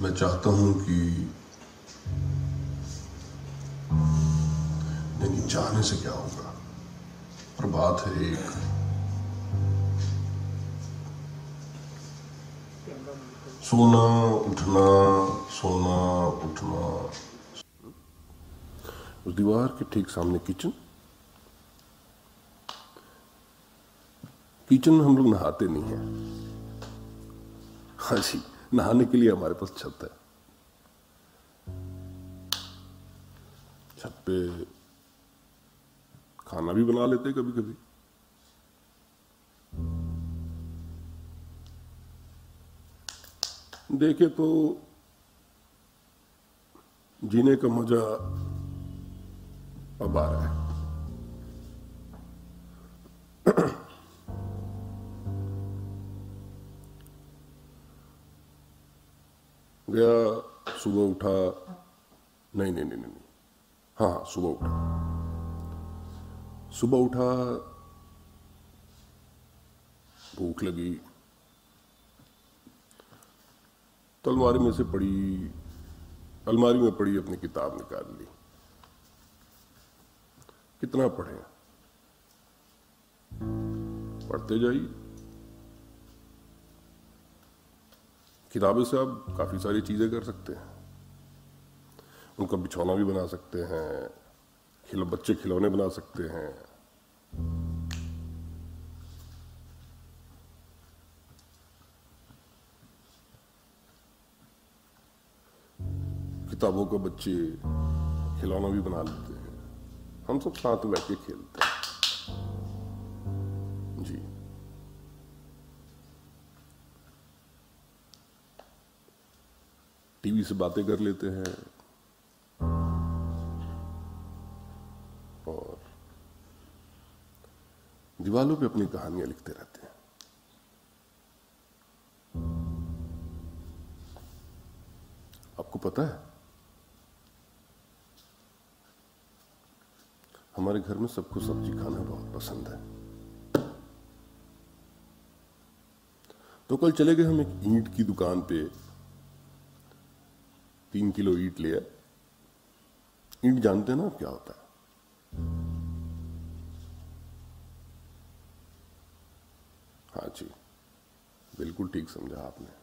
मैं चाहता हूँ कि नहीं चाहने से क्या होगा? और बात है एक सोना, उठना सोना, उठना। उस दीवार के ठीक सामने किचन। किचन में हम लोग नहाते नहीं हैं। हाँ जी। नहाने के लिए हमारे पास छत है। छत पे खाना भी बना लेते कभी कभी देखे तो जीने का मज़ा अब आ रहा है। गया, सुबह उठा। नहीं नहीं नहीं नहीं हाँ हाँ सुबह उठा। सुबह उठा, भूख लगी। अलमारी में से पड़ी, अलमारी में पड़ी, अपनी किताब निकाल ली। कितना पढ़े? पढ़ते जाइए। किताबों से आप काफ़ी सारी चीज़ें कर सकते हैं। उनका बिछौना भी बना सकते हैं। खिल, बच्चे खिलौने बना सकते हैं। किताबों का बच्चे खिलौना भी बना लेते हैं। हम सब साथ बैठ के खेलते हैं। टीवी से बातें कर लेते हैं। और दीवालों पे अपनी कहानियाँ लिखते रहते हैं। आपको पता है, हमारे घर में सबको सब्ज़ी खाना बहुत पसंद है। तो कल चले गए हम एक ईंट की दुकान पे। तीन किलो ईट लिया ईट जानते हैं ना क्या होता है? हाँ जी, बिल्कुल ठीक समझा आपने।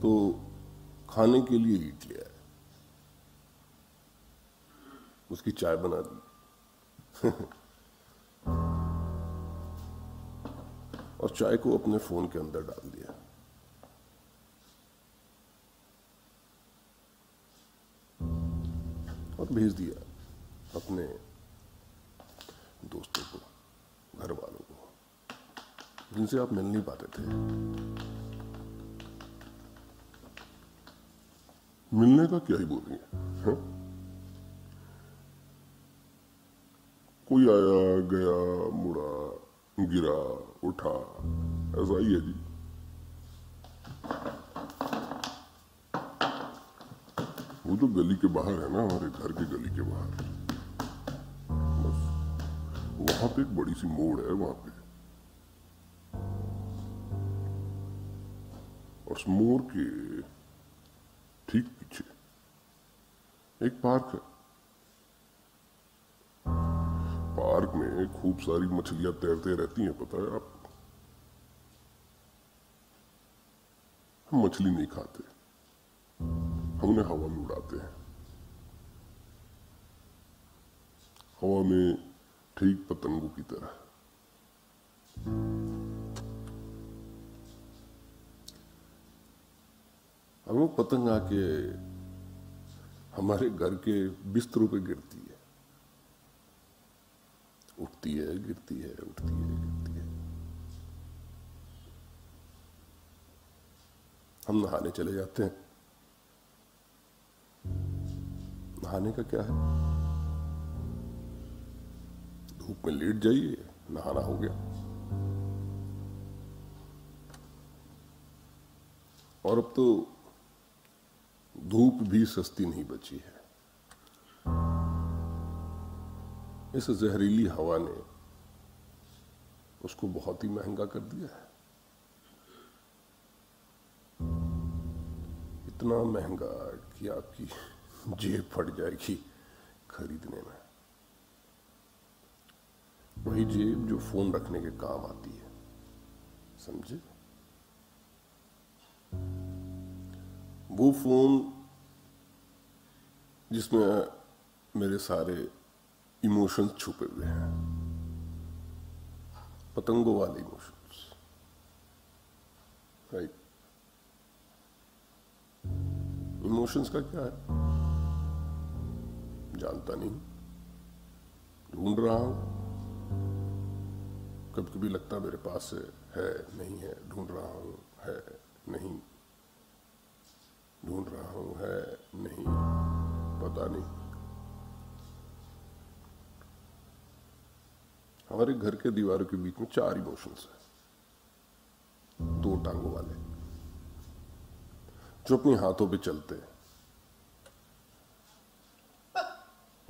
तो खाने के लिए ईट लिया है उसकी चाय बना दी। और चाय को अपने फ़ोन के अंदर डाल दिया और भेज दिया अपने दोस्तों को घर वालों को, जिनसे आप मिल नहीं पाते थे मिलने का क्या ही बोल बोलेंगे हाँ? कोई आया, गया, मुड़ा, गिरा उठा ऐसा ही है जी वो तो गली के बाहर है ना, हमारे घर के गली के बाहर। बस, वहाँ पे एक बड़ी सी मोड़ है, वहाँ पे। और उस मोड़ के ठीक पीछे एक पार्क है। में खूब सारी मछलियाँ तैरते रहती हैं, पता है आप? हम मछली नहीं खाते। हम उन्हें हवा में उड़ाते हैं। हवा में ठीक पतंगों की तरह। अब वो पतंग आके हमारे घर के बिस्तरों पे गिरती है। उठती है, गिरती है, उठती है, गिरती है। हम नहाने चले जाते हैं। नहाने का क्या है? धूप में लेट जाइए, नहाना हो गया। और अब तो धूप भी सस्ती नहीं बची है। इस जहरीली हवा ने उसको बहुत ही महँगा कर दिया है। इतना महँगा कि आपकी जेब फट जाएगी खरीदने में। वही जेब जो फ़ोन रखने के काम आती है, समझे? वो फ़ोन जिसमें मेरे सारे इमोशंस छुपे हुए हैं। पतंगों वाले इमोशंस राइट इमोशंस का क्या है? जानता नहीं। ढूंढ रहा हूँ। कभी कभी लगता मेरे पास है, नहीं है। ढूंढ रहा हूँ, है, नहीं। ढूंढ रहा हूँ, है, नहीं। पता नहीं। हमारे घर के दीवारों के बीच में चार इमोशंस है। दो टांगों वाले। जो अपने हाथों पे चलते हैं।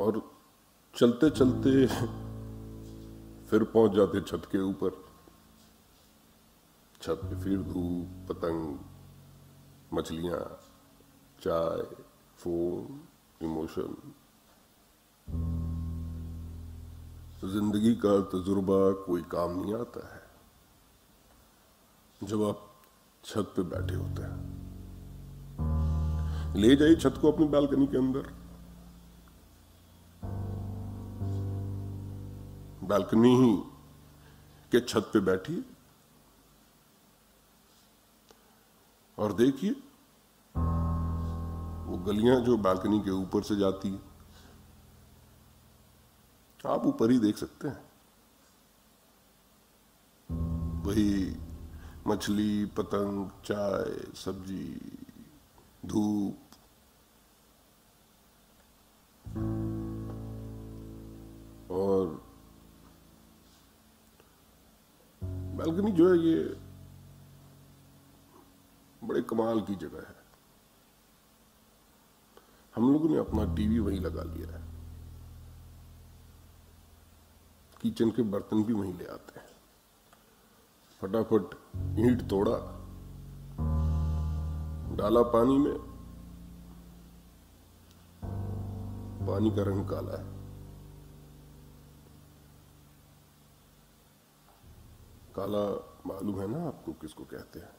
और चलते चलते फिर पहुँच जाते छत के ऊपर। छत पे फिर धूप, पतंग, मछलियाँ, चाय, फ़ोन, इमोशन। ज़िंदगी का तजुर्बा कोई काम नहीं आता है। जब आप छत पे बैठे होते हैं। ले जाइए छत को अपनी बालकनी के अंदर। बालकनी ही के छत पे बैठिए। और देखिए, वो गलियाँ जो बालकनी के ऊपर से जाती है। आप ऊपर ही देख सकते हैं। वही मछली, पतंग, चाय, सब्ज़ी, धूप। और बालकनी जो है ये बड़े कमाल की जगह है। हम लोगों ने अपना टीवी वहीं लगा लिया है। किचन के बर्तन भी वहीं ले आते हैं। फटाफट ईंट तोड़ा, डाला पानी में। पानी का रंग काला है। काला मालूम है ना आपको किसको कहते हैं?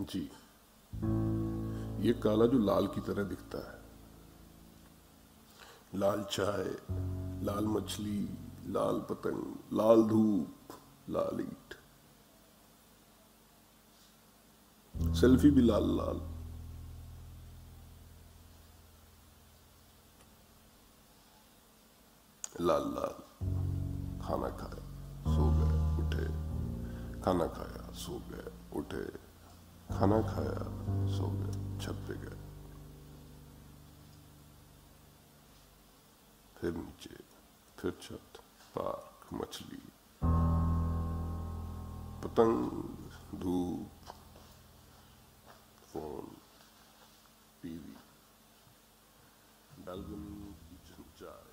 जी। ये काला जो लाल की तरह दिखता है। लाल चाय लाल मछली, लाल पतंग, लाल धूप, लाल ईट। सेल्फी भी लाल लाल। लाल लाल। खाना खाया सो गए, उठे। खाना खाया, सो गए, उठे। खाना खाया, सो गए, छत पे गए। फिर नीचे। तिरछत पार्क मछली पतंग धूप फ़ोन टीवी बैलगनी किचन चार